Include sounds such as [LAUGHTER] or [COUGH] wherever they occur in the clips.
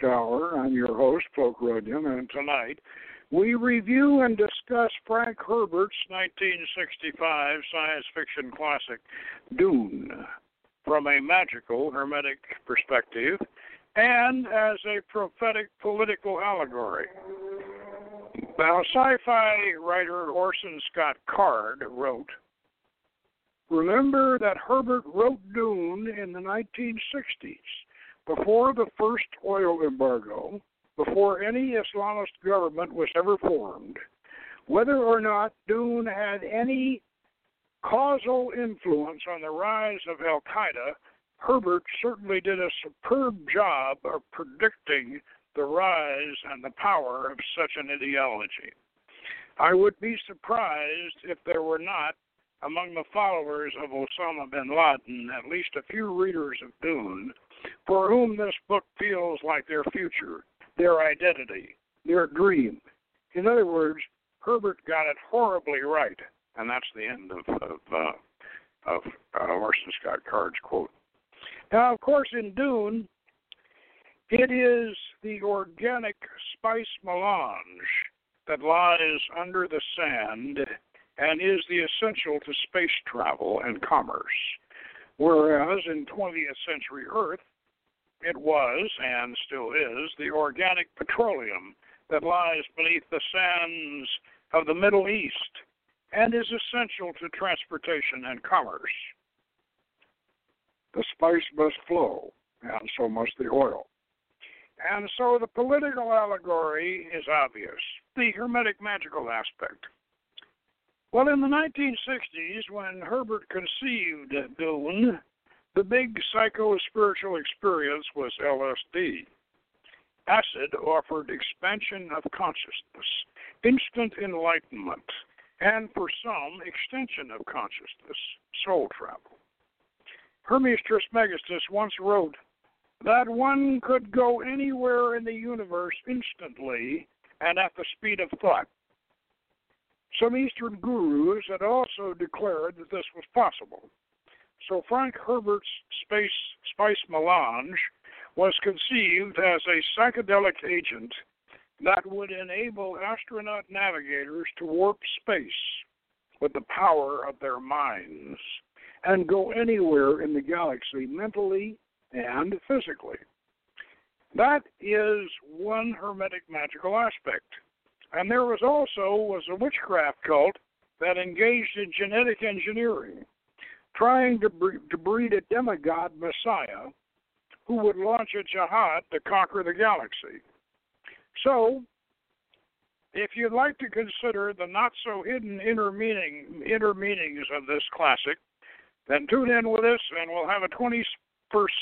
Hermetic Hour. I'm your host, Poke Runyon, and tonight we review and discuss Frank Herbert's 1965 science fiction classic, Dune, from a magical Hermetic perspective and as a prophetic political allegory. Now, sci fi writer Orson Scott Card wrote Remember that Herbert wrote Dune in the 1960s, before the first oil embargo, before any Islamist government was ever formed. Whether or not Dune had any causal influence on the rise of Al Qaeda, Herbert certainly did a superb job of predicting the rise and the power of such an ideology. I would be surprised if there were not, among the followers of Osama bin Laden, at least a few readers of Dune, for whom this book feels like their future, their identity, their dream. In other words, Herbert got it horribly right, and that's the end of of, uh, of uh, Orson Scott Card's quote. Now, of course, in Dune, it is the organic spice melange that lies under the sand and is the essential to space travel and commerce. Whereas in 20th century Earth, it was, and still is, the organic petroleum that lies beneath the sands of the Middle East and is essential to transportation and commerce. The spice must flow, and so must the oil. And so the political allegory is obvious the Hermetic magical aspect. Well, in the 1960s, when Herbert conceived Dune, the big psycho spiritual experience was LSD. Acid offered expansion of consciousness, instant enlightenment, and for some, extension of consciousness, soul travel. Hermes Trismegistus once wrote that one could go anywhere in the universe instantly and at the speed of thought. Some Eastern gurus had also declared that this was possible. So Frank Herbert's space spice melange was conceived as a psychedelic agent that would enable astronaut navigators to warp space with the power of their minds and go anywhere in the galaxy mentally and physically. That is one hermetic magical aspect. And there was also was a witchcraft cult that engaged in genetic engineering, trying to, to breed a demigod messiah who would launch a jihad to conquer the galaxy. So, if you'd like to consider the not so hidden inner meaning inner meanings of this classic, then tune in with us and we'll have a 21st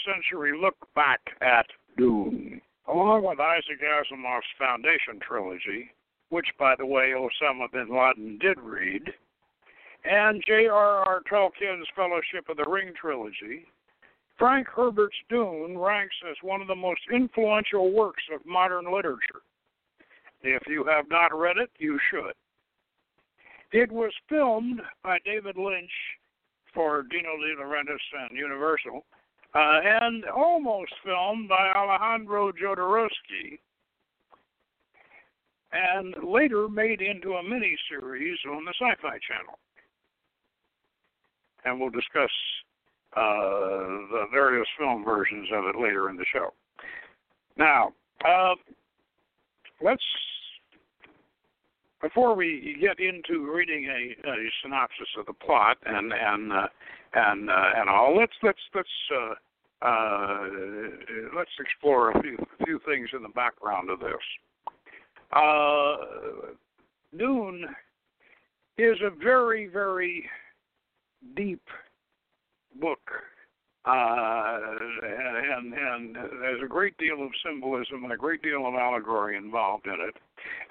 century look back at Dune, along with Isaac Asimov's Foundation trilogy, which, by the way, Osama bin Laden did read, and J.R.R. Tolkien's Fellowship of the Ring trilogy. Frank Herbert's Dune ranks as one of the most influential works of modern literature. If you have not read it, you should. It was filmed by David Lynch for Dino De Laurentiis and Universal, uh, and almost filmed by Alejandro Jodorowsky, and later made into a mini series on the Sci Fi Channel. And we'll discuss uh, the various film versions of it later in the show. Now, uh, let's before we get into reading a, a synopsis of the plot and and uh, and uh, and all, let's let's let's uh, uh, let's explore a few a few things in the background of this. Dune is a very very deep book uh, and and there's a great deal of symbolism and a great deal of allegory involved in it,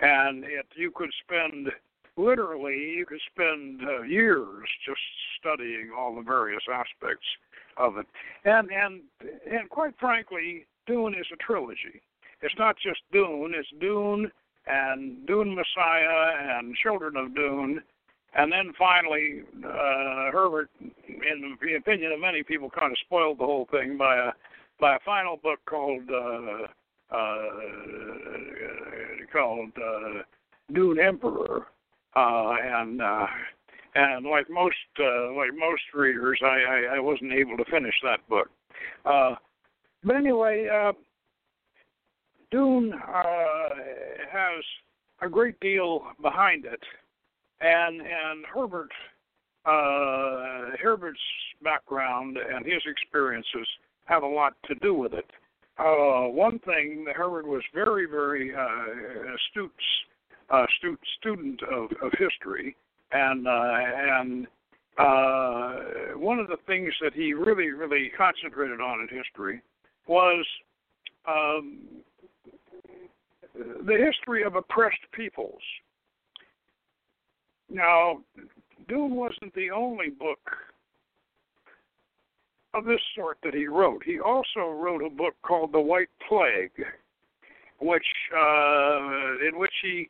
and it you could spend literally you could spend uh, years just studying all the various aspects of it, and and and quite frankly, Dune is a trilogy. It's not just Dune; it's Dune and Dune Messiah and Children of Dune, And then finally, uh, Herbert, in the opinion of many people, kind of spoiled the whole thing by a by a final book called uh, uh, called uh, Dune Emperor, uh, and uh, and like most uh, like most readers, I, I I wasn't able to finish that book. Uh, but anyway, uh, Dune uh, has a great deal behind it, and and Herbert uh, Herbert's background and his experiences have a lot to do with it. Uh, one thing, Herbert was very, very uh, astute, uh, stu- student of, of history, and uh, and uh, one of the things that he really, really concentrated on in history was um, the history of oppressed peoples. Now, Dune wasn't the only book of this sort that he wrote. He also wrote a book called The White Plague, which uh, in which he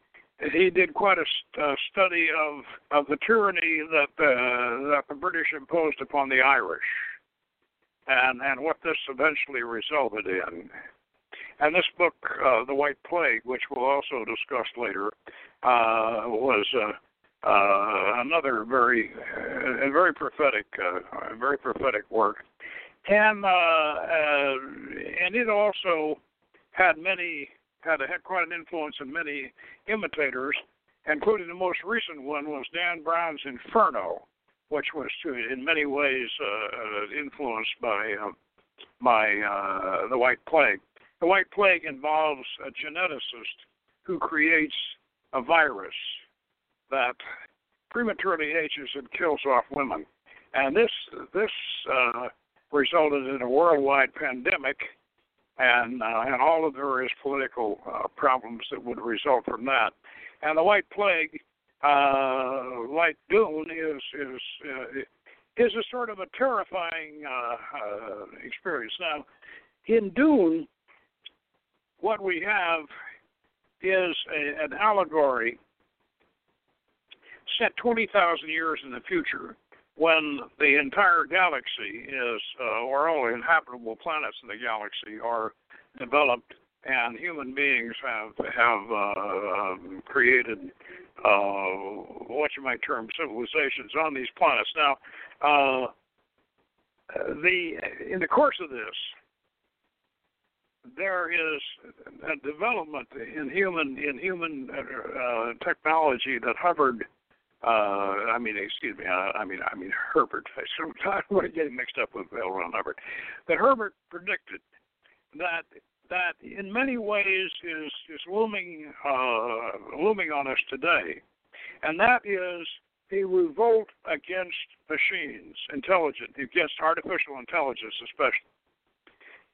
he did quite a uh, study of of the tyranny that the that the British imposed upon the Irish, and and what this eventually resulted in. And this book, uh, The White Plague, which we'll also discuss later, uh, was uh, another very, uh, very prophetic, uh, very prophetic work, and uh, uh, and it also had many had a, had quite an influence in many imitators, including the most recent one was Dan Brown's Inferno, which was to, in many ways influenced by by the White Plague. The White Plague involves a geneticist who creates a virus that prematurely ages and kills off women, and this this uh, resulted in a worldwide pandemic and uh, and all of the various political uh, problems that would result from that. And the White Plague, uh, like Dune, is is uh, is a sort of a terrifying uh, uh, experience. Now, in Dune, what we have is a, an allegory set 20,000 years in the future when the entire galaxy is, uh, or all inhabitable planets in the galaxy are developed, and human beings have have uh, um, created uh, what you might term civilizations on these planets. Now, uh, the in the course of this, there is a development in human in human uh, technology that hovered uh, I mean, excuse me. Uh, I mean, I mean Herbert. [LAUGHS] I sometimes want to get mixed up with L. Ron Hubbard. That Herbert predicted that that in many ways is is looming uh, looming on us today, and that is a revolt against machines, intelligent against artificial intelligence, especially.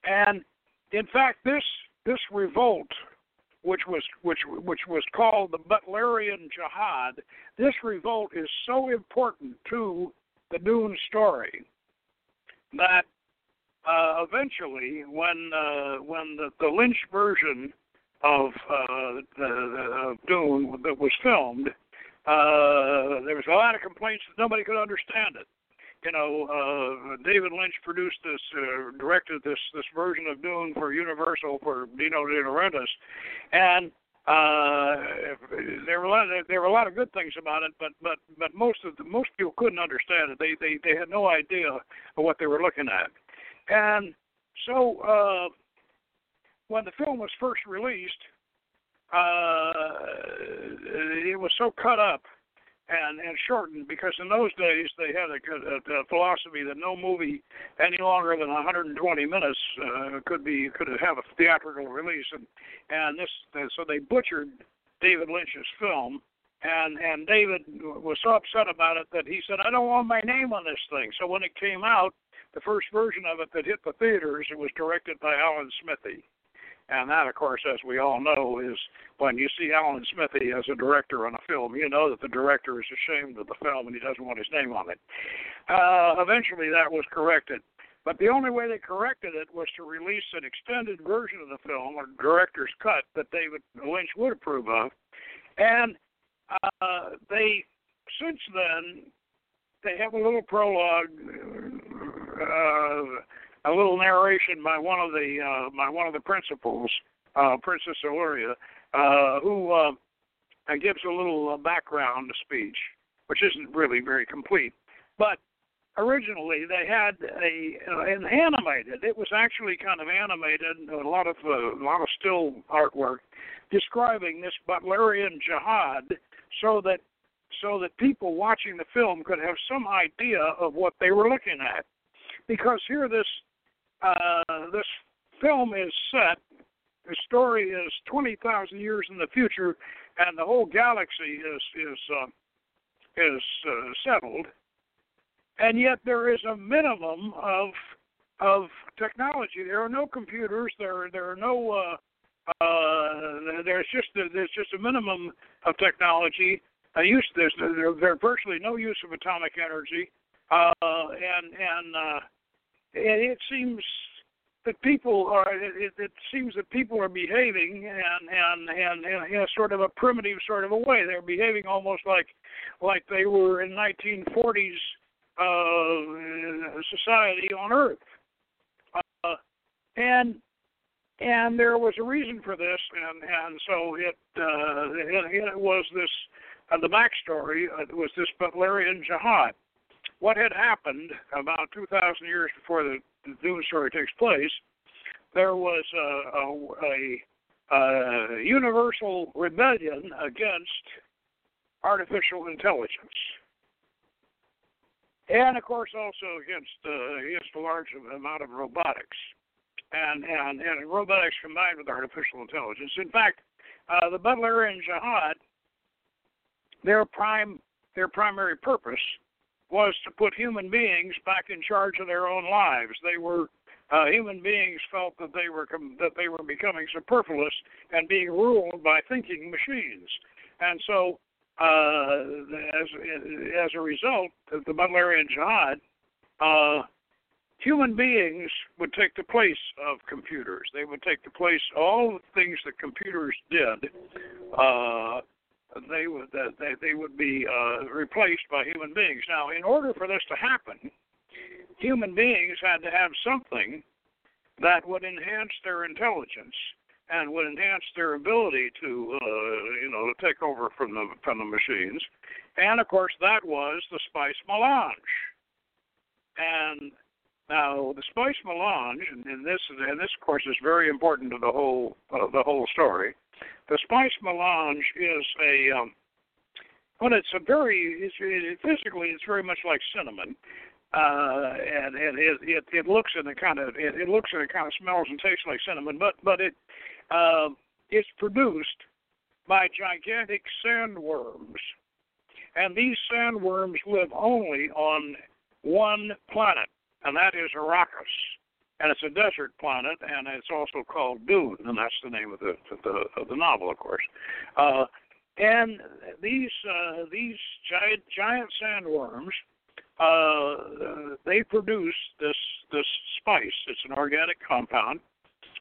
And in fact, this this revolt which was which which was called the Butlerian Jihad. This revolt is so important to the Dune story that uh, eventually, when uh, when the, the Lynch version of uh, the, of Dune that was filmed, uh, there was a lot of complaints that nobody could understand it you know, uh, David Lynch produced this, uh, directed this this version of Dune for Universal for Dino De Laurentiis, and uh, there were a lot of, there were a lot of good things about it, but but but most of the, most people couldn't understand it. They they they had no idea of what they were looking at, and so uh, when the film was first released, uh, it was so cut up and and shortened because in those days they had a, a, a philosophy that no movie any longer than 120 minutes uh, could be could have a theatrical release. And and this and so they butchered David Lynch's film. And and David was so upset about it that he said I don't want my name on this thing. So when it came out the first version of it that hit the theaters it was directed by Alan Smithee and that, of course, as we all know, is when you see Alan Smithee as a director on a film, you know that the director is ashamed of the film and he doesn't want his name on it. Uh, eventually, that was corrected. But the only way they corrected it was to release an extended version of the film, or director's cut, that David Lynch would approve of. And uh, they since then, they have a little prologue, uh, a little narration by one of the uh, by one of the principals, uh, Princess Illyria, uh, who uh, gives a little uh, background speech, which isn't really very complete. But originally they had a uh, an animated. It was actually kind of animated, a lot of uh, a lot of still artwork describing this Butlerian jihad, so that so that people watching the film could have some idea of what they were looking at. Because here this uh, this film is set. The story is twenty thousand years in the future, and the whole galaxy is is uh, is uh, settled and yet there is a minimum of of technology. There are no computers. There there are no uh, uh, there's just a, there's just a minimum of technology. Uh, use there's there, there's virtually no use of atomic energy, uh, and and it, it seems that people are it, it seems that people are behaving and and and in a sort of a primitive sort of a way. They're behaving almost like like they were in 1940s uh, society on Earth. Uh, and and there was a reason for this, and and so it uh, it, it was this uh, the backstory uh, was this Butlerian jihad. What had happened about 2,000 years before the, the Dune story takes place? There was a, a, a, universal rebellion against artificial intelligence and of course also against uh, against a large amount of robotics and and and robotics combined with artificial intelligence. In fact, uh, the Butlerian Jihad, their prime their primary purpose was to put human beings back in charge of their own lives. They were uh, human beings felt that they were com- that they were becoming superfluous and being ruled by thinking machines, and so uh, as as a result of the Butlerian Jihad, uh, human beings would take the place of computers. They would take the place of all the things that computers did. They would uh, they, they would be uh, replaced by human beings. Now, in order for this to happen, human beings had to have something that would enhance their intelligence and would enhance their ability to uh, you know to take over from the from the machines. And of course, that was the spice melange. And now the spice melange, and, this and this of course is very important to the whole uh, the whole story. The spice melange is a um, well, it's a very it's, it, physically it's very much like cinnamon, uh, and and it, it it looks and it kind of it, it looks and it kind of smells and tastes like cinnamon, but but it uh, is produced by gigantic sandworms. And these sandworms live only on one planet, and that is Arrakis. And it's a desert planet, and it's also called Dune, and that's the name of the the, of the novel, of course. Uh, and these uh, these giant giant sandworms, uh, they produce this this spice. It's an organic compound,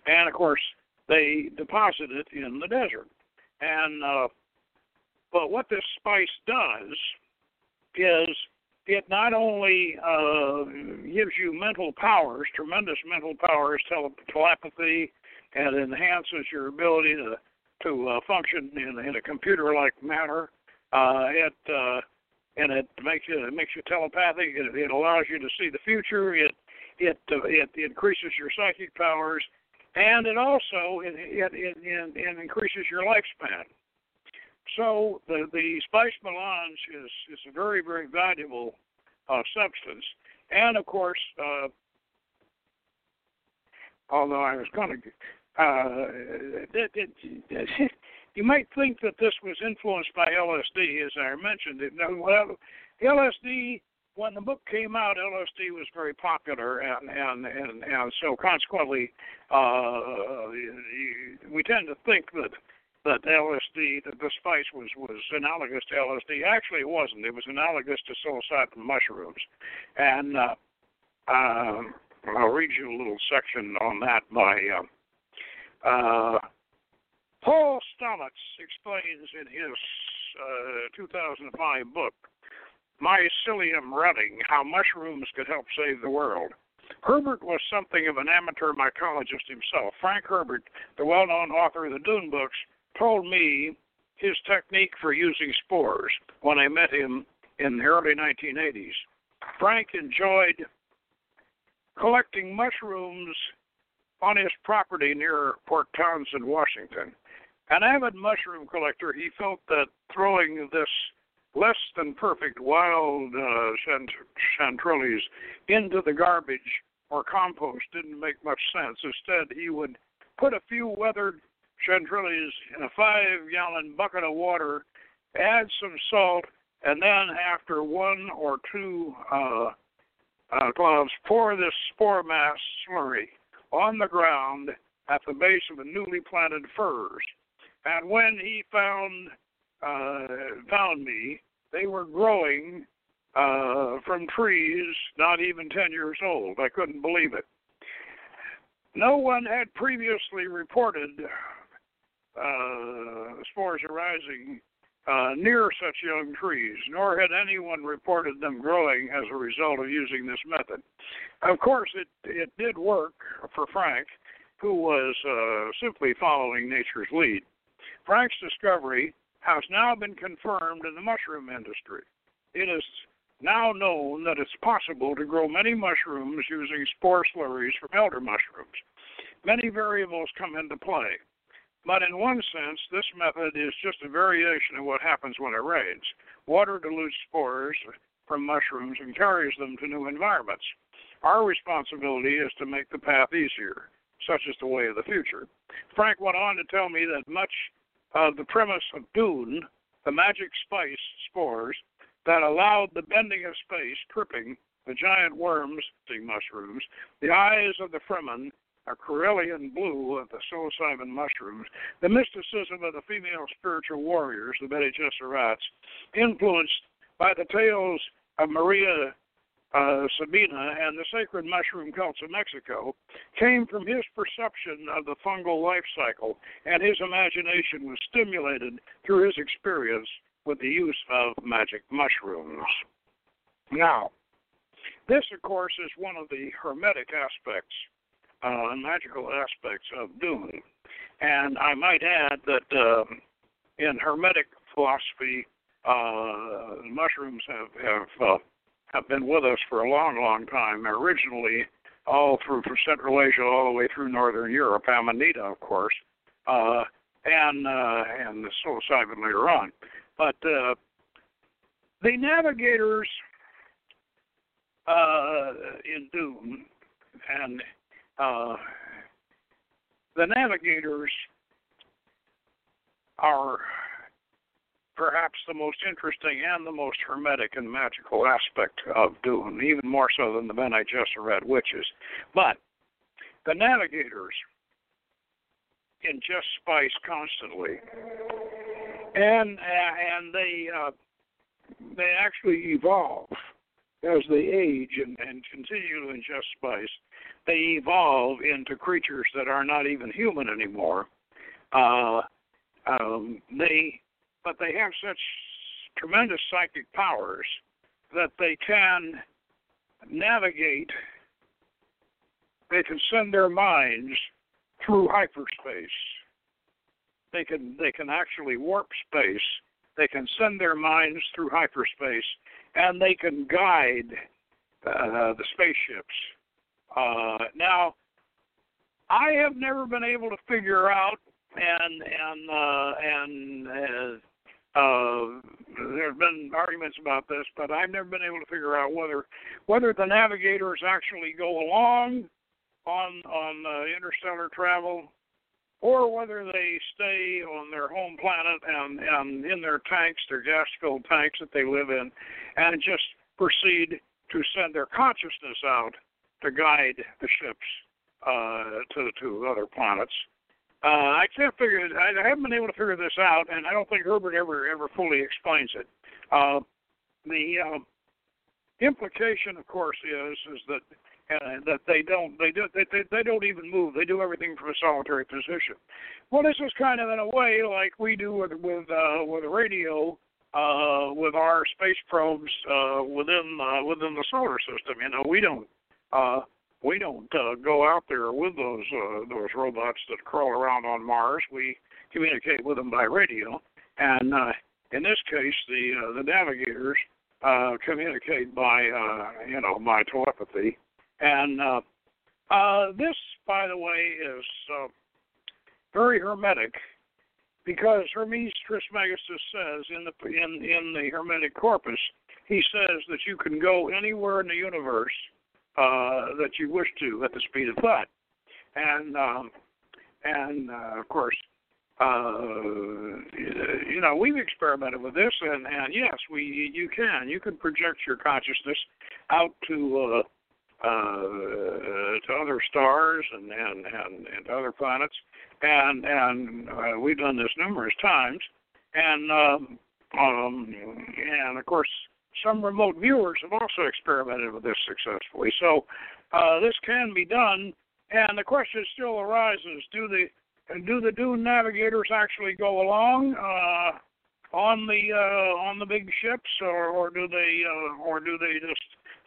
and of course, they deposit it in the desert. And uh, but what this spice does is it not only uh, gives you mental powers, tremendous mental powers, tele- telepathy, and enhances your ability to to uh, function in, in a computer-like manner. Uh, it uh, and it makes you it makes you telepathic. It, it allows you to see the future. It it uh, it increases your psychic powers and it also it, it, it, it increases your lifespan. So the the spice melange is is a very very valuable uh, substance, and of course, uh, although I was going to, uh, [LAUGHS] you might think that this was influenced by LSD, as I mentioned. It, well, LSD when the book came out, LSD was very popular, and and and, and so consequently, uh, we tend to think that that LSD, that the spice was was analogous to LSD. Actually, it wasn't. It was analogous to psilocybin mushrooms, and uh, uh, I'll read you a little section on that by. Uh, uh, Paul Stamets explains in his uh, 2005 book mycelium running, how mushrooms could help save the world. Herbert was something of an amateur mycologist himself. Frank Herbert, the well known author of the Dune books, told me his technique for using spores when I met him in the early 1980s. Frank enjoyed collecting mushrooms on his property near Port Townsend, Washington. An avid mushroom collector, he felt that throwing this less than perfect wild uh, chanterelles into the garbage or compost didn't make much sense. Instead, he would put a few weathered chanterelles in a five gallon bucket of water, add some salt, and then after one or two uh, uh, gloves, pour this spore mass slurry on the ground at the base of the newly planted firs. And when he found uh, found me, they were growing uh, from trees not even 10 years old. I couldn't believe it. No one had previously reported uh, spores arising uh, near such young trees, nor had anyone reported them growing as a result of using this method. Of course, it, it did work for Frank, who was uh, simply following nature's lead. Frank's discovery has now been confirmed in the mushroom industry. It is now known that it's possible to grow many mushrooms using spore slurries from elder mushrooms. Many variables come into play. But in one sense, this method is just a variation of what happens when it rains. Water dilutes spores from mushrooms and carries them to new environments. Our responsibility is to make the path easier, such is the way of the future. Frank went on to tell me that much of the premise of Dune, the magic spice spores, that allowed the bending of space, tripping the giant worms, mushrooms, the eyes of the Fremen, a cerulean blue of the psilocybin mushrooms, the mysticism of the female spiritual warriors, the Bene Gesserits, influenced by the tales of Maria uh, Sabina and the sacred mushroom cults of Mexico, came from his perception of the fungal life cycle, and his imagination was stimulated through his experience with the use of magic mushrooms. Now, this, of course, is one of the hermetic aspects uh, magical aspects of Dune. And I might add that uh, in Hermetic philosophy, uh, mushrooms have have uh, have been with us for a long, long time. Originally, all through from Central Asia all the way through Northern Europe, Amanita, of course, uh, and uh, and the psilocybin later on. But uh, the navigators uh, in Dune and uh, the navigators are perhaps the most interesting and the most hermetic and magical aspect of Dune, even more so than the Bene Gesserit witches. But the navigators ingest spice constantly, and and they uh, they actually evolve as they age and, and continue to ingest spice they evolve into creatures that are not even human anymore. Uh, um, they, but they have such tremendous psychic powers that they can navigate. They can send their minds through hyperspace. They can they can actually warp space. They can send their minds through hyperspace, and they can guide uh, the spaceships. Uh, now, I have never been able to figure out, and and uh, and uh, uh, there have been arguments about this, but I've never been able to figure out whether whether the navigators actually go along on on uh, interstellar travel, or whether they stay on their home planet and and in their tanks, their gas-filled tanks that they live in, and just proceed to send their consciousness out to guide the ships uh, to to other planets. Uh, I can't figure it. I, I haven't been able to figure this out, and I don't think Herbert ever ever fully explains it. Uh, the uh, implication, of course, is is that uh, that they don't they do they, they they don't even move. They do everything from a solitary position. Well, this is kind of in a way like we do with with uh, with radio uh, with our space probes uh, within uh, within the solar system. You know, we don't uh, we don't uh, go out there with those uh, those robots that crawl around on Mars. We communicate with them by radio, and uh, in this case, the uh, the navigators uh, communicate by uh, you know by telepathy, and uh, uh, this, by the way, is uh, very hermetic because Hermes Trismegistus says in the in in the Hermetic corpus, he says that you can go anywhere in the universe uh, that you wish to at the speed of thought, and um, and uh, of course. Uh, you know, we've experimented with this, and, and yes, we you can you can project your consciousness out to uh, uh, to other stars and and and, and other planets, and and uh, we've done this numerous times, and um, um, and of course some remote viewers have also experimented with this successfully. So uh, this can be done, and the question still arises: Do the do the Dune navigators actually go along uh, on the uh, on the big ships, or, or do they uh, or do they just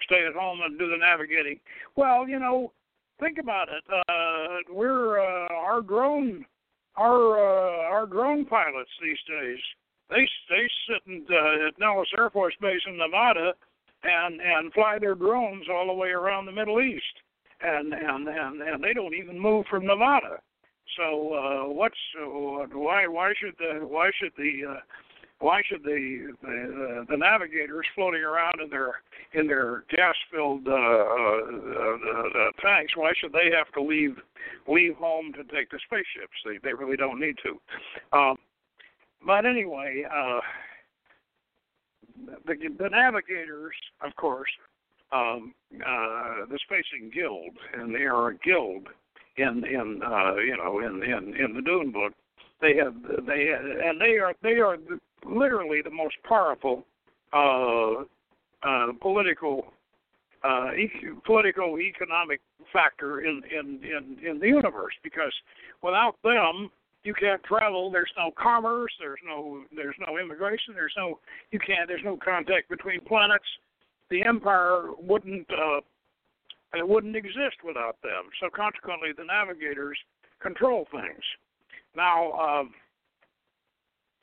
stay at home and do the navigating? Well, you know, think about it. Uh, we're uh, our drone our uh, our drone pilots these days they they sit in, uh, at Nellis Air Force Base in Nevada and and fly their drones all the way around the Middle East, and and and, and they don't even move from Nevada. So uh, what's uh, why why should the why should the uh, why should the the, the navigators floating around in their in their gas-filled uh, uh, uh, uh, tanks? Why should they have to leave leave home to take the spaceships? They they really don't need to. Um, but anyway, uh, the, the navigators, of course, um, uh, the Spacing Guild, and they are a guild in in uh, you know in in in the Dune book. They have they and they are they are literally the most powerful uh, uh, political uh, e- political economic factor in, in in in the universe because without them you can't travel. There's no commerce. There's no there's no immigration. There's no you can't. There's no contact between planets. The empire wouldn't uh, it wouldn't exist without them. So consequently, the navigators control things. Now, uh,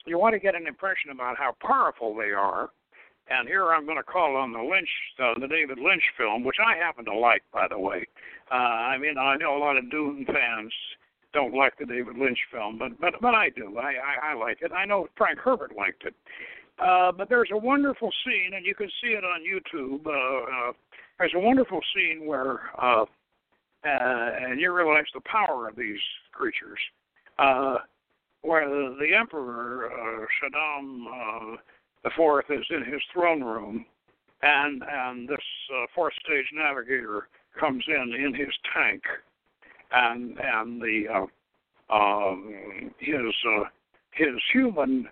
you want to get an impression about how powerful they are. And here I'm going to call on the Lynch, uh, the David Lynch film, which I happen to like, by the way. Uh, I mean, I know a lot of Dune fans don't like the David Lynch film, but but but I do. I I, I like it. I know Frank Herbert liked it. Uh, but there's a wonderful scene, and you can see it on YouTube. Uh, uh, there's a wonderful scene where, uh, uh, and you realize the power of these creatures, uh, where the, Emperor uh, Shaddam uh, the Fourth is in his throne room, and and this uh, fourth stage navigator comes in in his tank and and the uh, um, his uh, his human,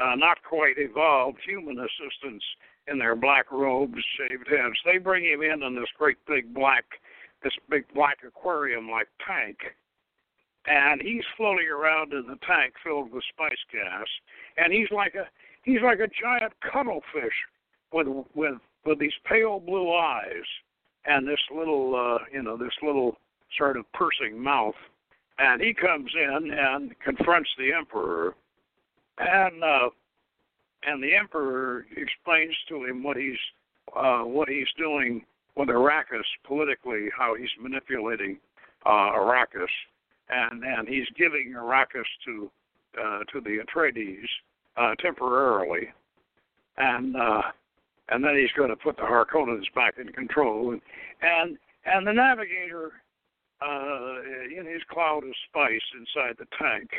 uh, not quite evolved human assistants in their black robes, shaved heads. They bring him in in this great big black, this big black aquarium-like tank, and he's floating around in the tank filled with spice gas, and he's like a he's like a giant cuttlefish with with with these pale blue eyes and this little uh you know this little sort of pursing mouth, and he comes in and confronts the emperor, and uh, and the emperor explains to him what he's uh, what he's doing with Arrakis politically, how he's manipulating uh, Arrakis, and and he's giving Arrakis to uh, to the Atreides uh, temporarily, and uh, and then he's going to put the Harkonnens back in control, and and and the Navigator uh, in his cloud of spice inside the tank,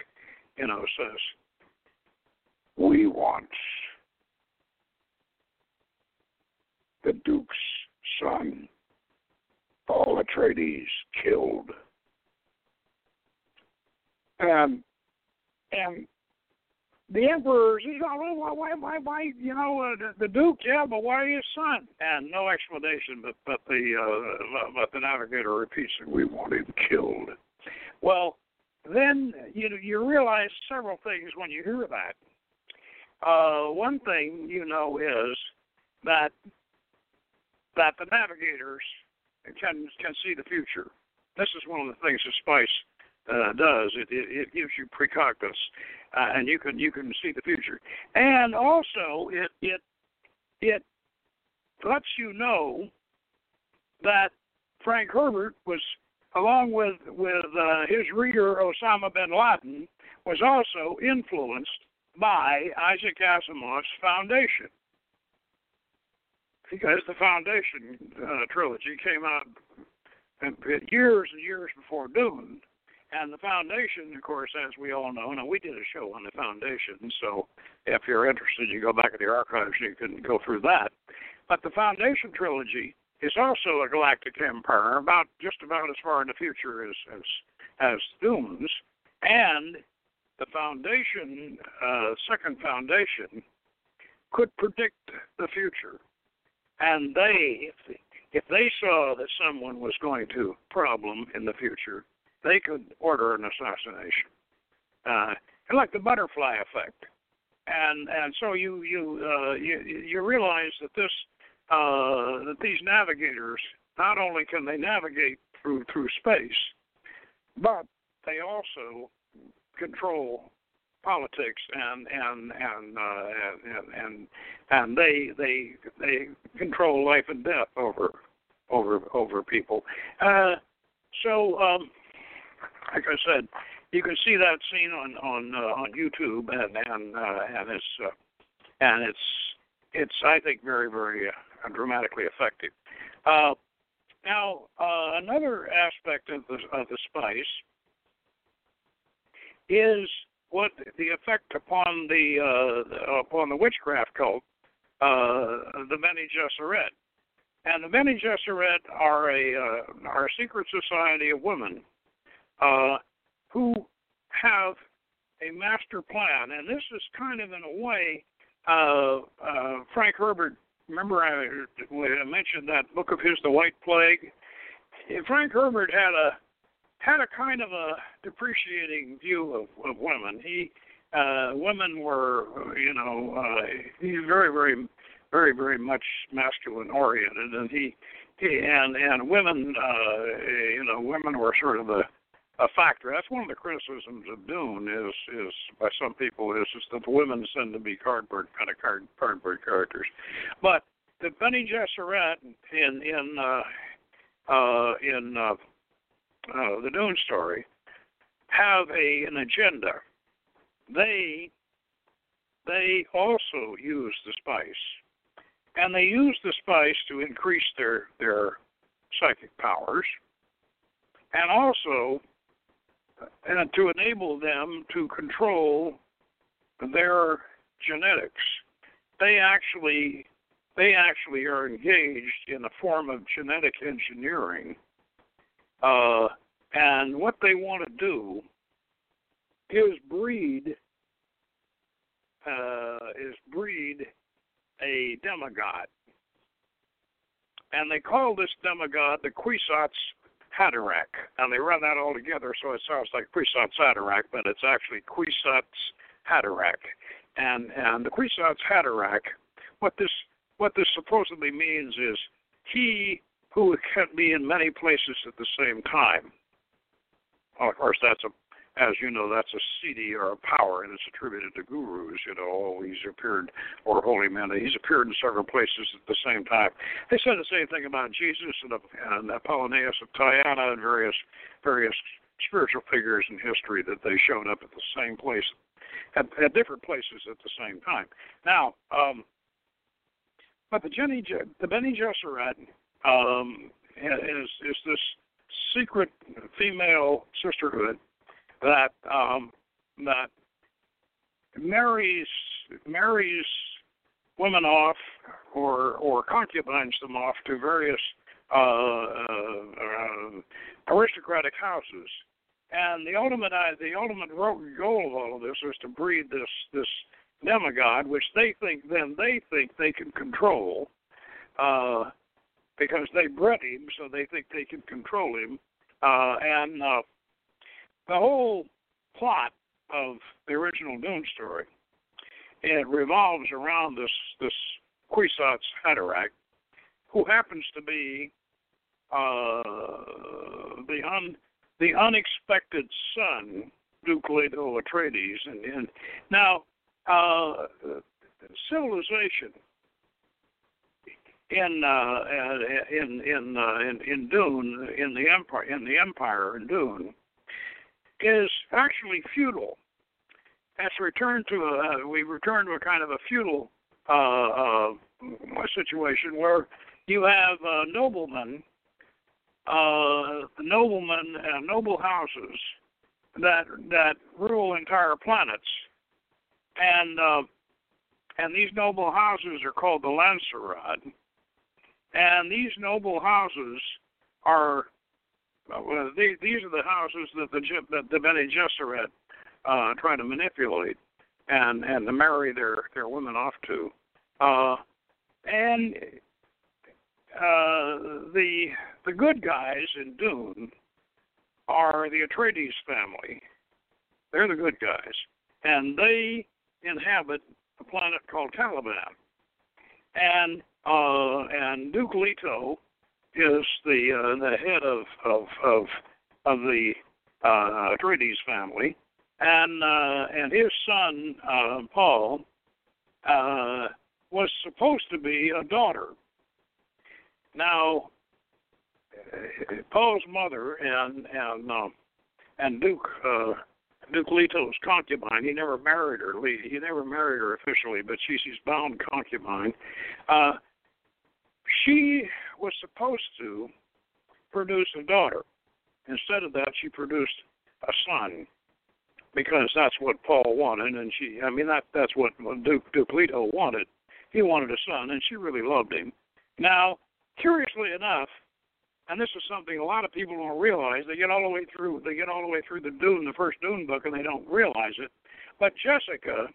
you know, says, We want the Duke's son, Paul Atreides, killed. And and the emperor, he's all, why, why, why, why, you know, uh, the, the duke, yeah, but why his son? And no explanation, but but the uh, but the navigator repeats, that we want him killed. Well, then you know you realize several things when you hear that. uh, one thing you know is that that the navigators can can see the future. This is one of the things that Spice uh, does. It, it it gives you precognitus, uh, and you can you can see the future. And also, it it it lets you know that Frank Herbert was, along with with uh, his reader Osama bin Laden, was also influenced by Isaac Asimov's Foundation. Because the Foundation uh, trilogy came out years and years before Dune, and the Foundation, of course, as we all know, now we did a show on the Foundation, so if you're interested, you go back to the archives, you can go through that. But the Foundation trilogy is also a galactic empire, about just about as far in the future as as, as Dune's, and the Foundation, uh, second Foundation, could predict the future, and they, if, if they saw that someone was going to problem in the future, they could order an assassination, uh, and like the butterfly effect, and and so you you uh, you you realize that this uh, that these navigators not only can they navigate through through space, but they also control politics and and and uh, and, and and they they they control life and death over over over people. Uh, so um, like I said, you can see that scene on on uh, on YouTube, and and uh, and it's uh, and it's it's I think very very uh, dramatically effective. Uh, now uh, another aspect of the of the spice is what the effect upon the uh, upon the witchcraft cult, uh, the Bene Gesserit. And the Bene Gesserit are a uh, are a secret society of women uh, who have a master plan, and this is kind of in a way uh, uh, Frank Herbert. Remember, I, I mentioned that book of his, The White Plague. Frank Herbert had a had a kind of a depreciating view of, of women. He uh, women were, you know, uh, he's very, very, very, very much masculine oriented, and he, he and and women, uh, you know, women were sort of a a factor. That's one of the criticisms of Dune is is by some people is that the women tend to be cardboard kind of card, cardboard characters, but the Bene Gesserit in in uh, uh, in uh, uh, the Dune story have a an agenda. They they also use the spice, and they use the spice to increase their their psychic powers, and also and to enable them to control their genetics. They actually they actually are engaged in a form of genetic engineering. Uh, and what they want to do is breed uh, is breed a demigod. And they call this demigod the Kwisatz Haderach. And they run that all together, so it sounds like Kwisatz Haderach, but it's actually Kwisatz Haderach. And and the Kwisatz Haderach, what this what this supposedly means is he who can be in many places at the same time. Well, of course, that's a as you know, that's a siddhi or a power, and it's attributed to gurus. You know, oh, he's appeared, or holy men, he's appeared in several places at the same time. They said the same thing about Jesus and, and Apollonius of Tyana and various various spiritual figures in history that they showed up at the same place, at, at different places at the same time. Now, um, but the Jenny, the Bene Gesserit um, is is this secret female sisterhood that um, that marries marries women off or or concubines them off to various uh, uh, uh, aristocratic houses. And the ultimate uh, the ultimate goal of all of this is to breed this this demigod, which they think then they think they can control, uh, because they bred him, so they think they can control him. Uh, and uh, the whole plot of the original Dune story it revolves around this this Kwisatz Haderach, who happens to be uh, the un the unexpected son, Duke Leto Atreides, and, and now uh, civilization in uh, in in, uh, in in Dune in the empire in the empire in Dune is actually feudal. That's returned to a we return to a kind of a feudal uh, uh, situation where you have uh, noblemen, uh, noblemen, uh, noble houses that that rule entire planets, and uh, and these noble houses are called the Landsraad and these noble houses are well, they, these are the houses that the that the Bene Gesserit uh, try to manipulate and and to marry their their women off to, uh, and uh, the the good guys in Dune are the Atreides family. They're the good guys, and they inhabit a planet called Caliban. And uh, and Duke Leto is the uh, the head of of of, of the uh, Atreides family, and uh, and his son uh, Paul uh, was supposed to be a daughter. Now, Paul's mother and and uh, and Duke uh, Duke Leto's concubine. He never married her. He never married her officially, but she's his bound concubine. Uh, she was supposed to produce a daughter. Instead of that, she produced a son because that's what Paul wanted, and she. I mean, that that's what Duke Leto wanted. He wanted a son, and she really loved him. Now, curiously enough, and this is something a lot of people don't realize. They get all the way through. They get all the way through the Dune, the first Dune book, and they don't realize it. But Jessica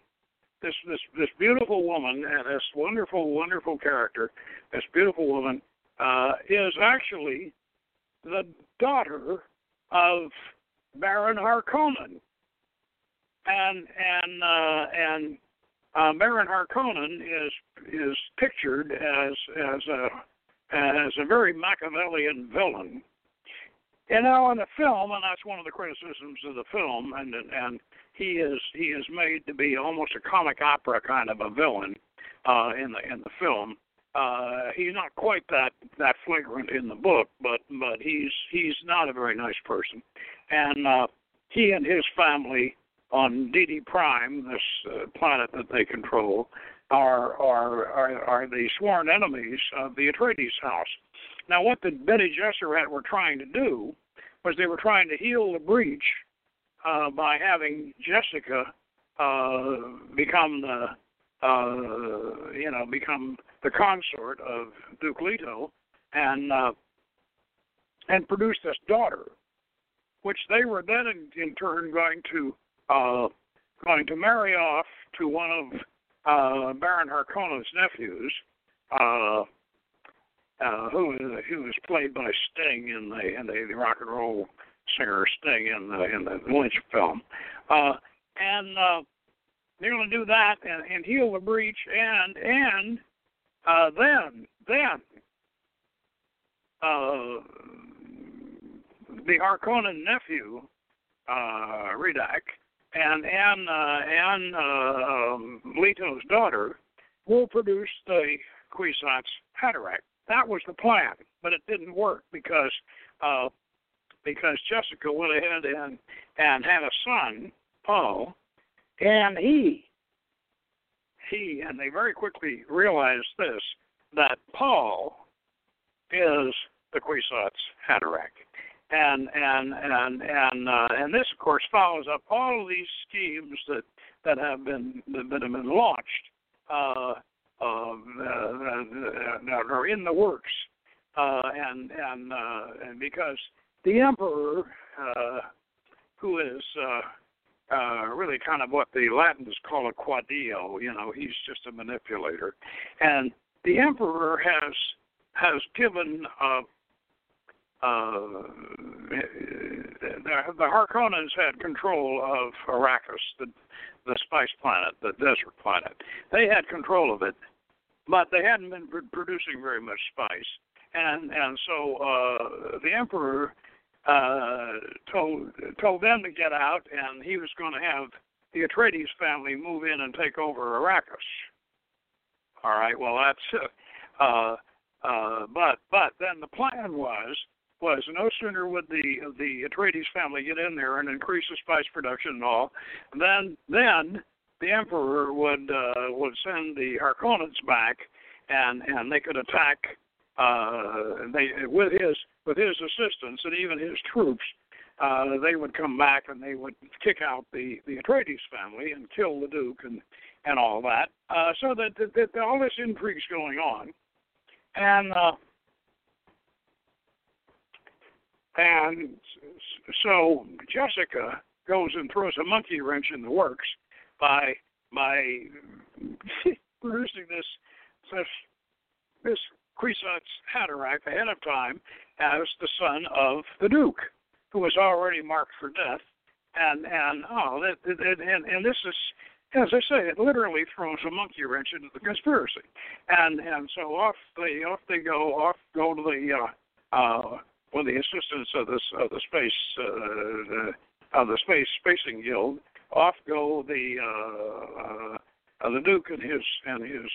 this this this beautiful woman and this wonderful wonderful character, this beautiful woman, uh, is actually the daughter of Baron Harkonnen, and and uh, and uh, Baron Harkonnen is is pictured as as a as a very Machiavellian villain. And now in the film, and that's one of the criticisms of the film, and and he is he is made to be almost a comic opera kind of a villain uh, in the in the film. Uh, he's not quite that that flagrant in the book, but but he's he's not a very nice person, and uh, he and his family on Giedi Prime, this uh, planet that they control, are, are are are the sworn enemies of the Atreides house. Now, what the Bene Gesserit were trying to do was they were trying to heal the breach uh, by having Jessica uh, become the uh, you know become the consort of Duke Leto and uh, and produce this daughter, which they were then in, in turn going to uh, going to marry off to one of uh, Baron Harkonnen's nephews. Uh, uh, who who was played by Sting in the in the, the rock and roll singer Sting in the in the Lynch film, uh, and uh, they're going to do that and, and heal the breach, and and uh, then then uh, the Harkonnen nephew uh, Ridak and and uh, and uh, um, Leto's daughter will produce the Kwisatz Haderach. That was the plan, but it didn't work because uh, because Jessica went ahead and and had a son, Paul, and he he and they very quickly realized this that Paul is the Kwisatz Haderach. And and and and uh, and this, of course, follows up all of these schemes that that have been that have been launched, uh, uh, uh, are in the works, uh, and and uh, and because the emperor, uh, who is uh, uh, really kind of what the Latins call a quadio, you know, he's just a manipulator, and the emperor has has given uh, uh, the, the Harkonnens had control of Arrakis, the the spice planet, the desert planet. They had control of it, but they hadn't been pr- producing very much spice, and and so uh, the emperor uh, told told them to get out, and he was going to have the Atreides family move in and take over Arrakis. All right, well that's. Uh, uh, but but then the plan was was no sooner would the the Atreides family get in there and increase the spice production and all, then then the emperor would uh, would send the Harkonnens back, and and they could attack uh, they with his with his assistance and even his troops. Uh, they would come back and they would kick out the the Atreides family and kill the Duke and and all that. Uh, so that, that, that all this intrigue's going on, and uh, and so Jessica goes and throws a monkey wrench in the works by by [LAUGHS] producing this this this Kwisatz Haderach ahead of time as the son of the Duke, who was already marked for death, and and oh, that, that, and and this is as I say, it literally throws a monkey wrench into the conspiracy, and and so off they off they go off go to the uh, uh, with the assistance of this of the space uh, of the space spacing guild, off go the uh, uh, the Duke and his and his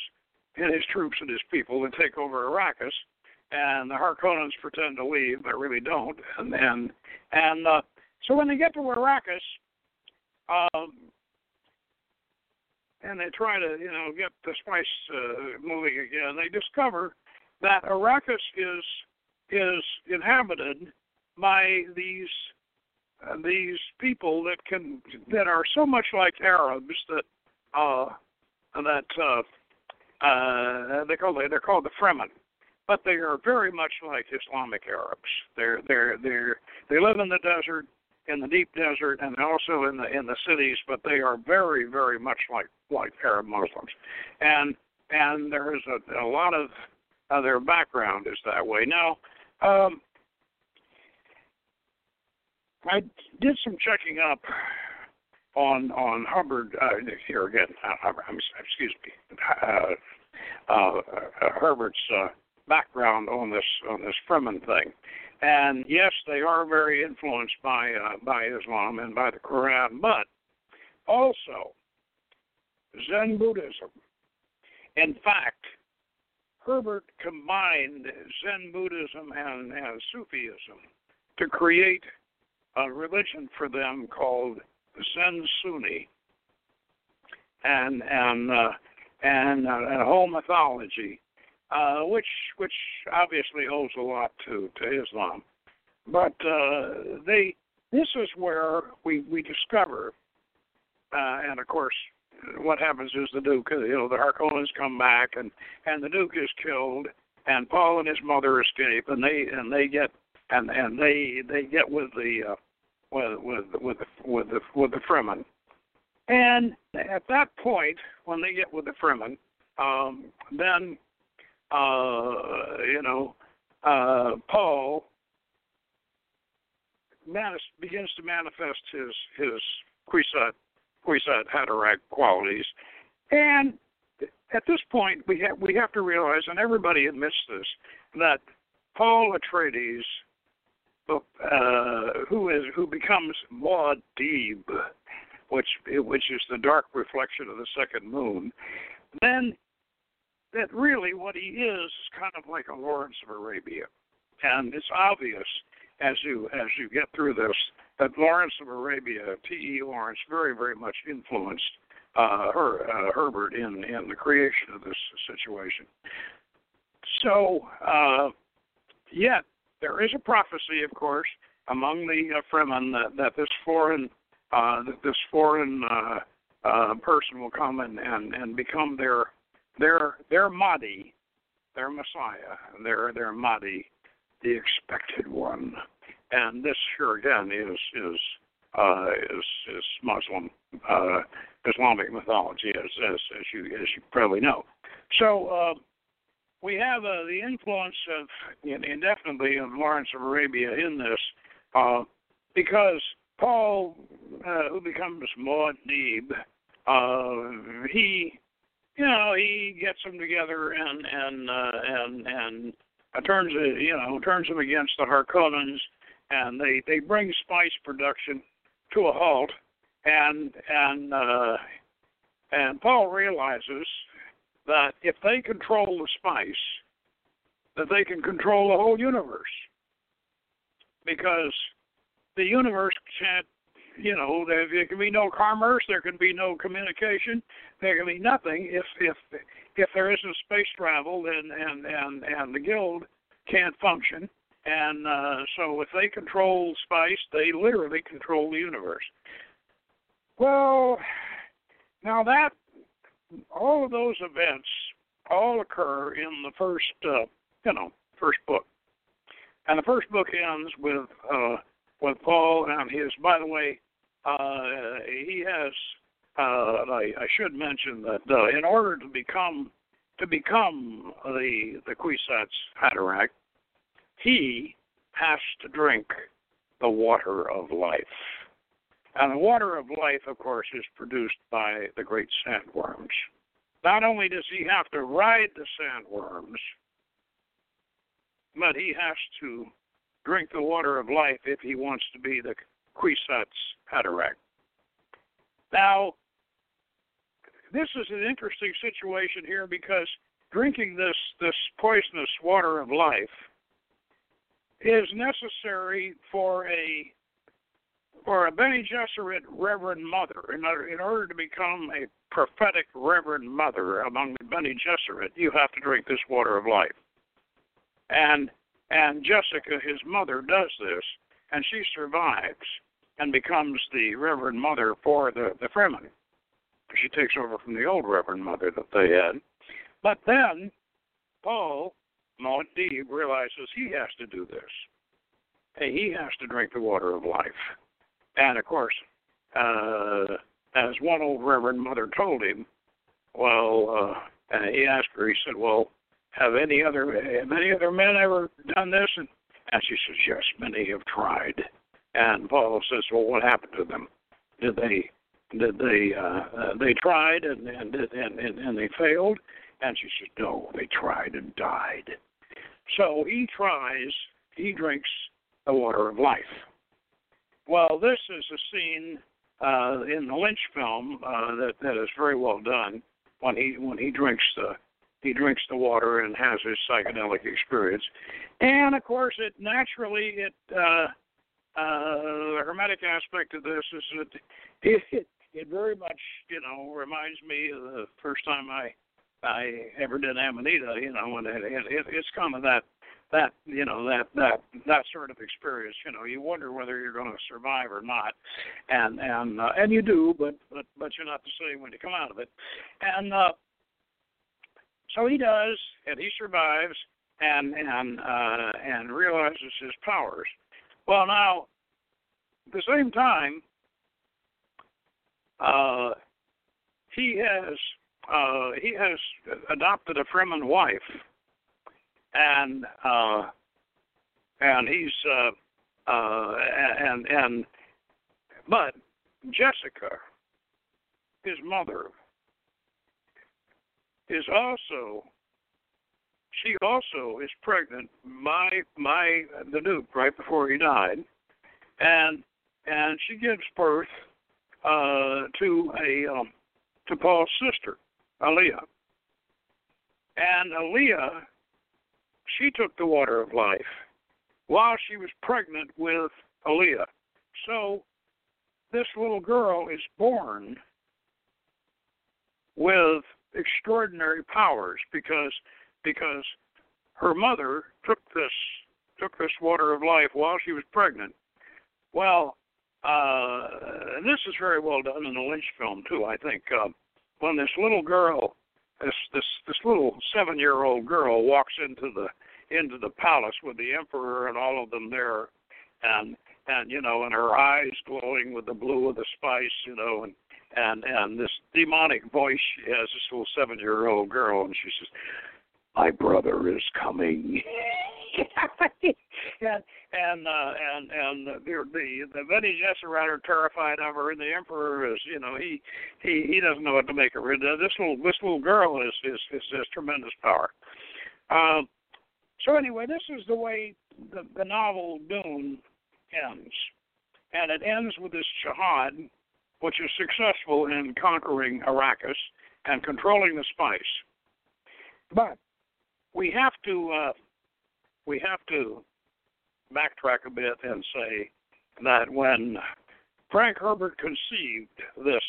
and his troops and his people and take over Arrakis, and the Harkonnens pretend to leave but really don't, and then, and uh, so when they get to Arrakis, um, and they try to you know get the spice uh, moving again, they discover that Arrakis is is inhabited by these uh, these people that can that are so much like Arabs that uh, that uh, uh, they call they're called the Fremen, but they are very much like Islamic Arabs. They're they're they're they live in the desert, in the deep desert, and also in the in the cities, but they are very very much like like Arab Muslims, and and there is a, a lot of uh, their background is that way. Now, um, I did some checking up on on Hubbard uh, here again. Uh, excuse me, uh, Herbert's uh, background on this on this Fremen thing, and yes, they are very influenced by uh, by Islam and by the Quran, but also Zen Buddhism. In fact, Herbert combined Zen Buddhism and, and Sufism to create a religion for them called Zen Sunni, and and uh, and, uh, and a whole mythology, uh, which which obviously owes a lot to to Islam, but uh, they this is where we we discover, uh, and of course what happens is the Duke, you know, the Harkonnens come back and and the Duke is killed, and Paul and his mother escape, and they and they get and and they they get with the uh, with with with the with the with the Fremen, and at that point when they get with the Fremen, um, then uh, you know uh, Paul manis- begins to manifest his his Kwisatz Kwisatz Haderach qualities. And at this point, we have we have to realize, and everybody admits this, that Paul Atreides, uh, who is who becomes Muad'Dib, which which is the dark reflection of the second moon, then that really what he is is kind of like a Lawrence of Arabia, and it's obvious as you as you get through this that Lawrence of Arabia, T.E. Lawrence, very, very much influenced uh, her, uh, Herbert in, in the creation of this situation. So, uh, yet, there is a prophecy, of course, among the uh, Fremen that, that this foreign uh, that this foreign uh, uh, person will come and, and, and become their their their Mahdi, their Messiah, their their Mahdi, the expected one and this here again is is uh, is, is Muslim uh, Islamic mythology, as, as as you as you probably know. So uh, we have uh, the influence of indefinitely of Lawrence of Arabia in this, uh, because Paul, uh, who becomes Muad'Dib, uh, he, you know, he gets them together and and uh, and and uh, turns uh, you know turns them against the Harkonnens, and they they bring spice production to a halt, and and uh, and Paul realizes that if they control the spice, that they can control the whole universe. Because the universe can't, you know, there, there can be no commerce, there can be no communication, there can be nothing if if if there isn't space travel, then and and and the guild can't function. And uh, so, if they control space, they literally control the universe. Well, now that all of those events all occur in the first, uh, you know, first book, and the first book ends with uh, with Paul and his. By the way, uh, he has. Uh, I, I should mention that uh, in order to become to become the the Kwisatz Haderach, he has to drink the water of life. And the water of life, of course, is produced by the great sandworms. Not only does he have to ride the sandworms, but he has to drink the water of life if he wants to be the Kwisatz Haderach. Now, this is an interesting situation here because drinking this, this poisonous water of life is necessary for a for a Bene Gesserit Reverend Mother, in order, in order to become a prophetic Reverend Mother among the Bene Gesserit, you have to drink this water of life. And and Jessica, his mother, does this, and she survives and becomes the Reverend Mother for the the Fremen. She takes over from the old Reverend Mother that they had. But then Paul Muad'Dib realizes he has to do this. He has to drink the water of life. And of course, uh, as one old Reverend Mother told him, well, uh, he asked her, he said, well, have any other have any other men ever done this? And, she says, yes, many have tried. And Paul says, well, what happened to them? Did they did they uh, they tried and and, and and and they failed? And she said, no, they tried and died. So he tries, he drinks the water of life. Well, this is a scene uh, in the Lynch film uh, that that is very well done when he when he drinks the he drinks the water and has his psychedelic experience, and of course it naturally it uh, uh, the hermetic aspect of this is that [LAUGHS] it, it it very much you know reminds me of the first time I I ever did Amanita, you know, and it, it, it's kind of that that you know that that that sort of experience. You know you wonder whether you're going to survive or not. And and uh, and you do but but but you're not the same when you come out of it. And uh so he does and he survives and and uh and realizes his powers. Well now at the same time uh he has uh he has adopted a Fremen wife and uh, and he's uh, uh, and and but Jessica, his mother, is also she also is pregnant my my the Duke right before he died, and and she gives birth uh, to a um, to Paul's sister, Alia. And Alia she took the water of life while she was pregnant with Alia. So this little girl is born with extraordinary powers because because her mother took this took this water of life while she was pregnant. Well, uh, this is very well done in the Lynch film too. I think uh, when this little girl this this this little seven year old girl walks into the into the palace with the emperor and all of them there and and you know and her eyes glowing with the blue of the spice you know and and and this demonic voice she has this little seven year old girl and she says my brother is coming. [LAUGHS] and and uh, and and the the the Bene Gesserit are terrified of her, and the Emperor is, you know, he he he doesn't know what to make of her. This little this little girl is is is, is tremendous power. Um, so anyway, this is the way the the novel Dune ends, and it ends with this jihad, which is successful in conquering Arrakis and controlling the spice. But we have to uh, we have to backtrack a bit and say that when Frank Herbert conceived this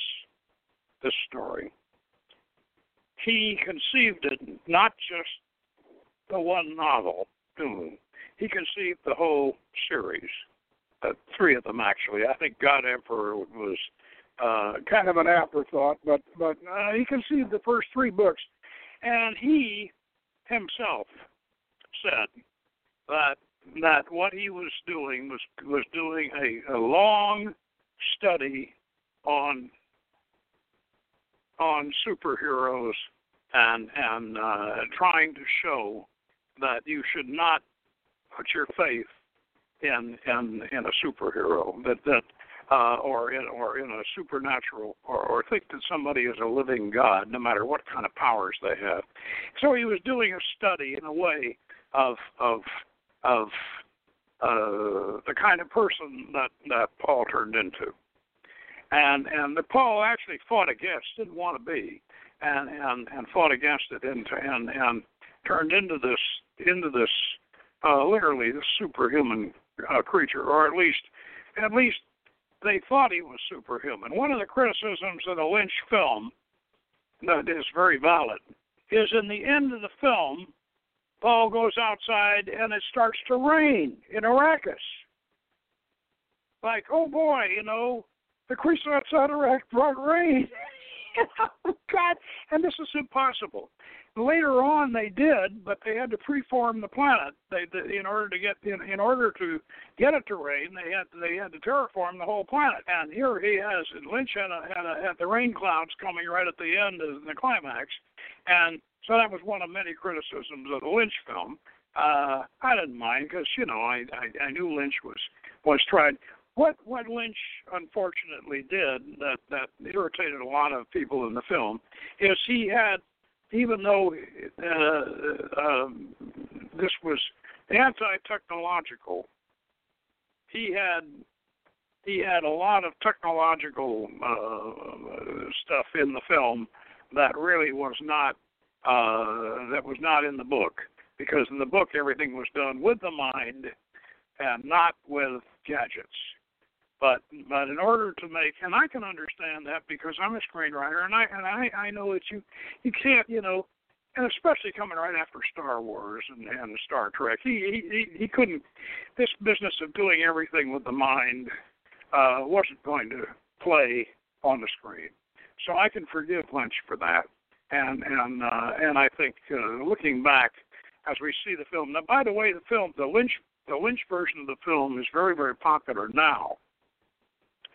this story, he conceived it not just the one novel, Dune. He conceived the whole series, uh, three of them actually. I think God Emperor was uh, kind of an afterthought, but but uh, he conceived the first three books, and he himself said that that what he was doing was was doing a, a long study on on superheroes and and uh, trying to show that you should not put your faith in in in a superhero that that uh, or in or in a supernatural or, or think that somebody is a living god no matter what kind of powers they have. So he was doing a study in a way of of of uh, the kind of person that that Paul turned into, and and that Paul actually fought against, didn't want to be, and and and fought against it, and and and turned into this into this uh, literally this superhuman uh, creature, or at least at least they thought he was superhuman. One of the criticisms of the Lynch film that is very valid is in the end of the film Paul goes outside and it starts to rain in Arrakis. Like, oh boy, you know, the creature outside Arrakis brought rain. [LAUGHS] God, and this is impossible. Later on, they did, but they had to preform the planet. They, they in order to get in, in order to get it to rain, they had they had to terraform the whole planet. And here he has Lynch had, a, had, a, had the rain clouds coming right at the end of the climax, and so that was one of many criticisms of the Lynch film. Uh, I didn't mind because you know I, I I knew Lynch was was tried. What what Lynch unfortunately did that that irritated a lot of people in the film is he had even though uh, uh, this was anti-technological, he had he had a lot of technological uh, stuff in the film that really was not uh, that was not in the book because in the book everything was done with the mind and not with gadgets. But but in order to make and I can understand that because I'm a screenwriter and I and I I know that you you can't you know and especially coming right after Star Wars and, and Star Trek, he, he he couldn't. This business of doing everything with the mind uh, wasn't going to play on the screen, so I can forgive Lynch for that and and uh, and I think uh, looking back as we see the film. Now, by the way, the film, the Lynch, the Lynch version of the film is very very popular now,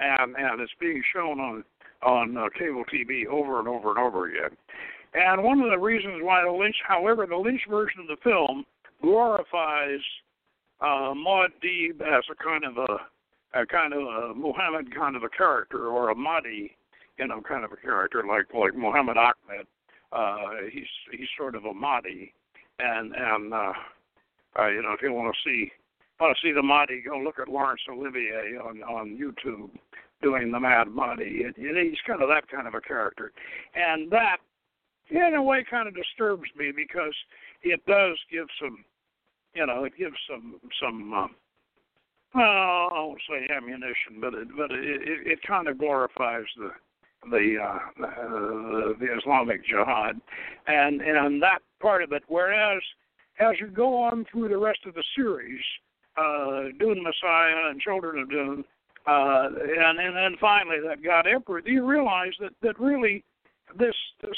and and it's being shown on on uh, cable TV over and over and over again. And one of the reasons why the Lynch, however, the Lynch version of the film glorifies uh, Maud Deeb as a kind of a, a kind of a Muhammad kind of a character or a Mahdi, you know, kind of a character like like Muhammad Ahmed uh, he's he's sort of a Mahdi, and and uh, uh, you know if you want to see want to see the Mahdi, go look at Laurence Olivier on on YouTube doing the Mad Mahdi. And, and he's kind of that kind of a character, and that in a way kind of disturbs me because it does give some, you know, it gives some some. Uh, well, I won't say ammunition, but it but it it, it kind of glorifies the the, uh, the the Islamic Jihad, and and that part of it. Whereas as you go on through the rest of the series, uh, Dune Messiah and Children of Dune, uh, and and then finally that God Emperor, do you realize that that really this this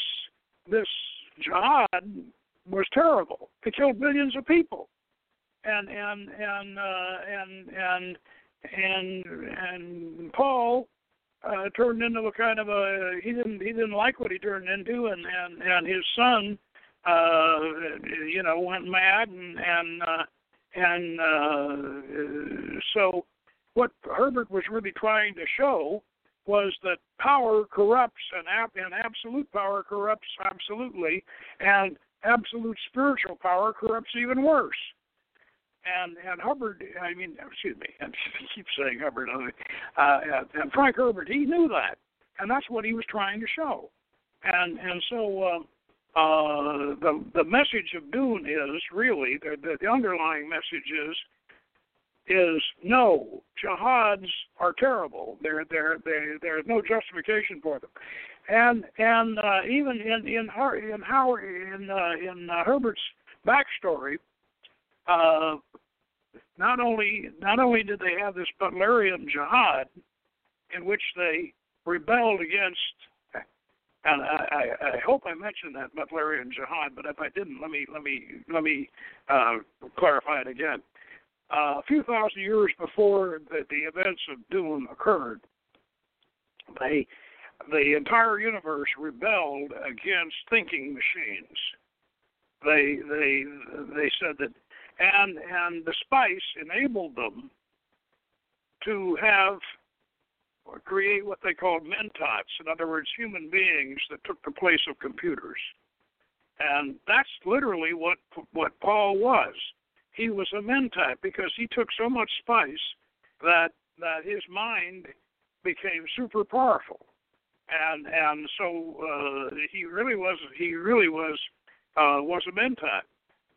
this jihad was terrible. It killed billions of people, and and and uh, and and and and Paul uh, turned into a kind of a he didn't he didn't like what he turned into, and and and his son uh, you know, went mad, and and uh, and uh, so what Herbert was really trying to show was that power corrupts, and, ab- and absolute power corrupts absolutely, and absolute spiritual power corrupts even worse. And and Hubbard, I mean, excuse me, [LAUGHS] I keep saying Hubbard. Uh, and Frank Herbert, he knew that, and that's what he was trying to show. And and so uh, uh, the the message of Dune is really the, the the underlying message is is no jihads are terrible. There there there there's no justification for them, and and uh, even in in in Howard in uh, in uh, Herbert's backstory, uh, not only not only did they have this Butlerian jihad, in which they rebelled against and I, I, I hope I mentioned that Butlerian jihad, but if I didn't, let me let me let me uh, clarify it again. Uh, a few thousand years before the, the events of Dune occurred, they the entire universe rebelled against thinking machines. They they they said that, and and the spice enabled them to have or create what they called mentats, in other words, human beings that took the place of computers. And that's literally what what Paul was. He was a mentat because he took so much spice that that his mind became super powerful, and and so uh, he really was he really was uh, was a mentat,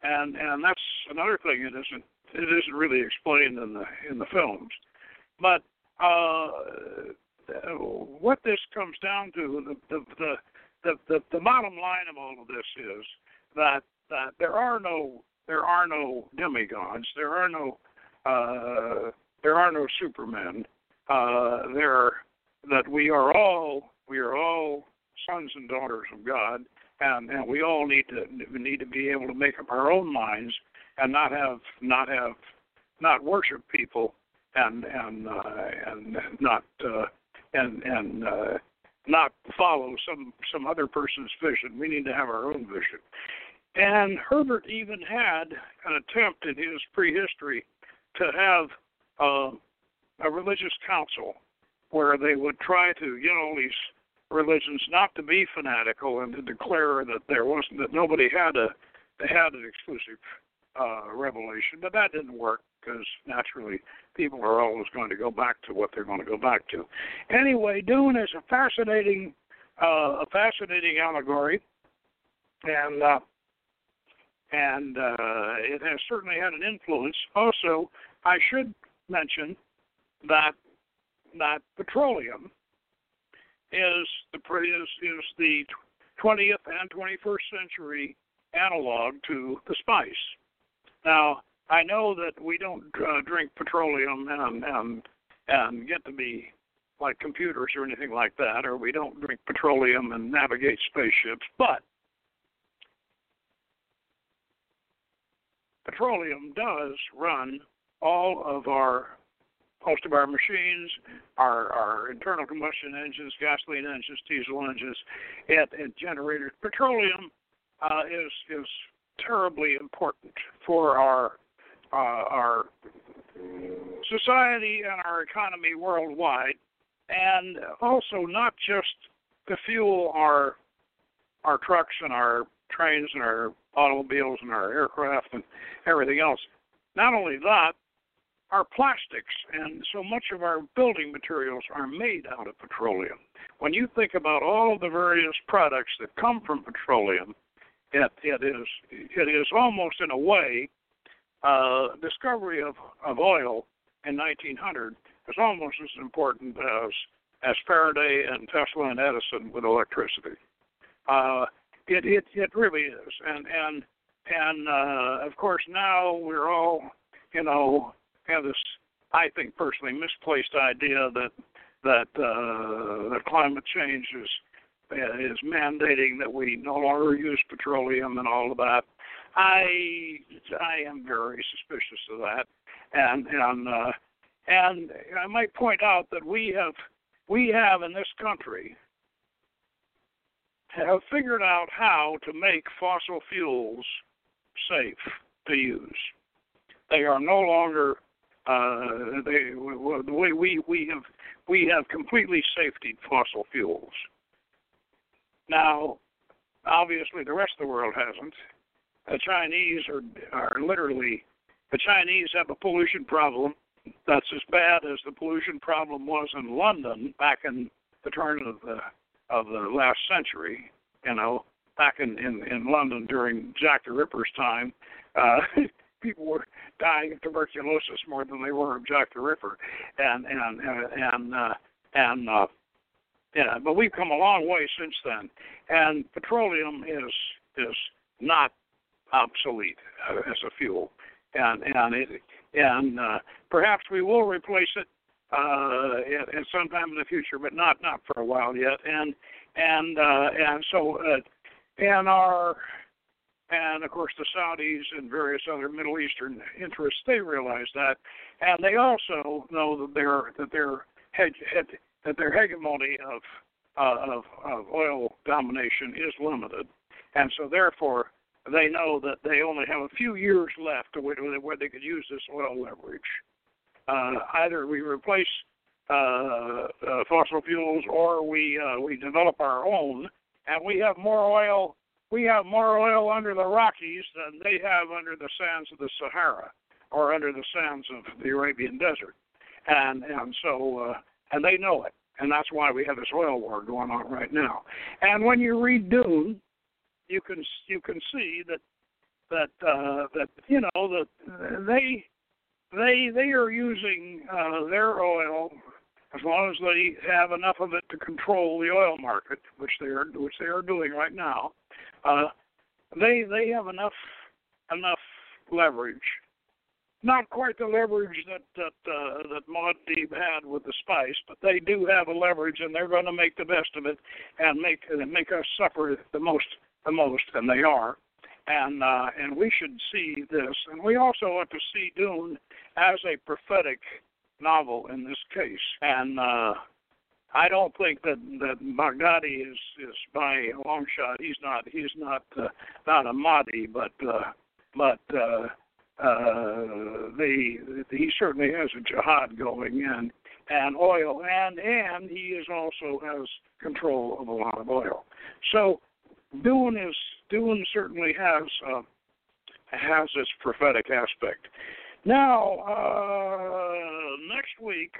and and that's another thing it isn't it isn't really explained in the in the films, but uh, what this comes down to, the the, the the the bottom line of all of this is that that there are no there are no demigods, there are no uh, there are no supermen. Uh, there that we are all we are all sons and daughters of God, and and we all need to need to be able to make up our own minds and not have not have not worship people and and uh, and not uh, and and uh, not follow some some other person's vision. We need to have our own vision. And Herbert even had an attempt in his prehistory to have uh, a religious council where they would try to get all these religions not to be fanatical and to declare that there wasn't that nobody had a had an exclusive uh, revelation, but that didn't work because naturally people are always going to go back to what they're going to go back to. Anyway, Dune is a fascinating, uh, a fascinating allegory, and uh, and uh, it has certainly had an influence. Also, I should mention that that petroleum is the is is the 20th and 21st century analog to the spice. Now, I know that we don't uh, drink petroleum and and and get to be like computers or anything like that, or we don't drink petroleum and navigate spaceships, but petroleum does run all of our most of our machines, our our internal combustion engines, gasoline engines, diesel engines, and, and generators. Petroleum uh, is is terribly important for our uh, our society and our economy worldwide, and also not just to fuel our our trucks and our trains and our automobiles and our aircraft and everything else. Not only that, our plastics and so much of our building materials are made out of petroleum. When you think about all of the various products that come from petroleum, it, it is it is almost in a way uh, discovery of, of oil in 1900 is almost as important as as Faraday and Tesla and Edison with electricity. Uh, it it it really is, and and and uh, of course now we're all you know have this I think personally misplaced idea that that uh, that climate change is is mandating that we no longer use petroleum and all of that. I I am very suspicious of that, and and uh, and I might point out that we have we have in this country have figured out how to make fossil fuels safe to use. They are no longer uh, they, the way we, we have we have completely safetied fossil fuels. Now, obviously, the rest of the world hasn't. The Chinese are are literally the Chinese have a pollution problem that's as bad as the pollution problem was in London back in the turn of the of the last century. You know, back in in, in London during Jack the Ripper's time, uh, [LAUGHS] people were dying of tuberculosis more than they were of Jack the Ripper, and and and uh, and uh, yeah. But we've come a long way since then, and petroleum is is not obsolete uh, as a fuel, and and it and uh, perhaps we will replace it uh, at, at some time in the future, but not not for a while yet. And and uh, and so uh, and our and of course the Saudis and various other Middle Eastern interests they realize that, and they also know that their that their head that their hegemony of uh, of, of oil domination is limited, and so therefore they know that they only have a few years left where, they could use this oil leverage. Uh, either we replace uh, uh, fossil fuels or we uh, we develop our own, and we have more oil. We have more oil under the Rockies than they have under the sands of the Sahara or under the sands of the Arabian Desert, and and so uh, and they know it, and that's why we have this oil war going on right now. And when you read Dune, you can you can see that that uh, that you know that they they they are using uh, their oil as long as they have enough of it to control the oil market, which they are which they are doing right now. Uh, they they have enough enough leverage. Not quite the leverage that that uh, that Muad'Dib had with the spice, but they do have a leverage, and they're going to make the best of it and make and make us suffer the most the most, and they are. And uh, and we should see this, and we also want to see Dune as a prophetic novel in this case. And uh, I don't think that that Baghdadi is is by a long shot. He's not he's not uh, not a Mahdi, but uh, but uh, uh, the he certainly has a jihad going and and oil and and he is also has control of a lot of oil. So Dune is Dune certainly has uh, has this prophetic aspect. Now, uh, next week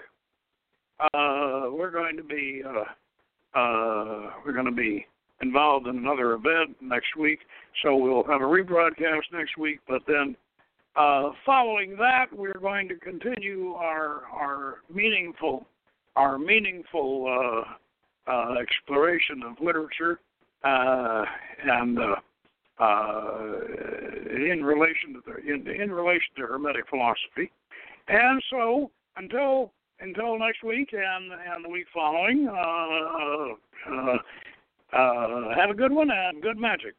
uh, we're going to be uh, uh, we're going to be involved in another event next week, so we'll have a rebroadcast next week. But then, uh, following that, we're going to continue our our meaningful our meaningful exploration of literature uh, and uh, uh, in relation to the in, in relation to Hermetic philosophy. And so until until next week and and the week following, uh, uh, uh, have a good one and good magic.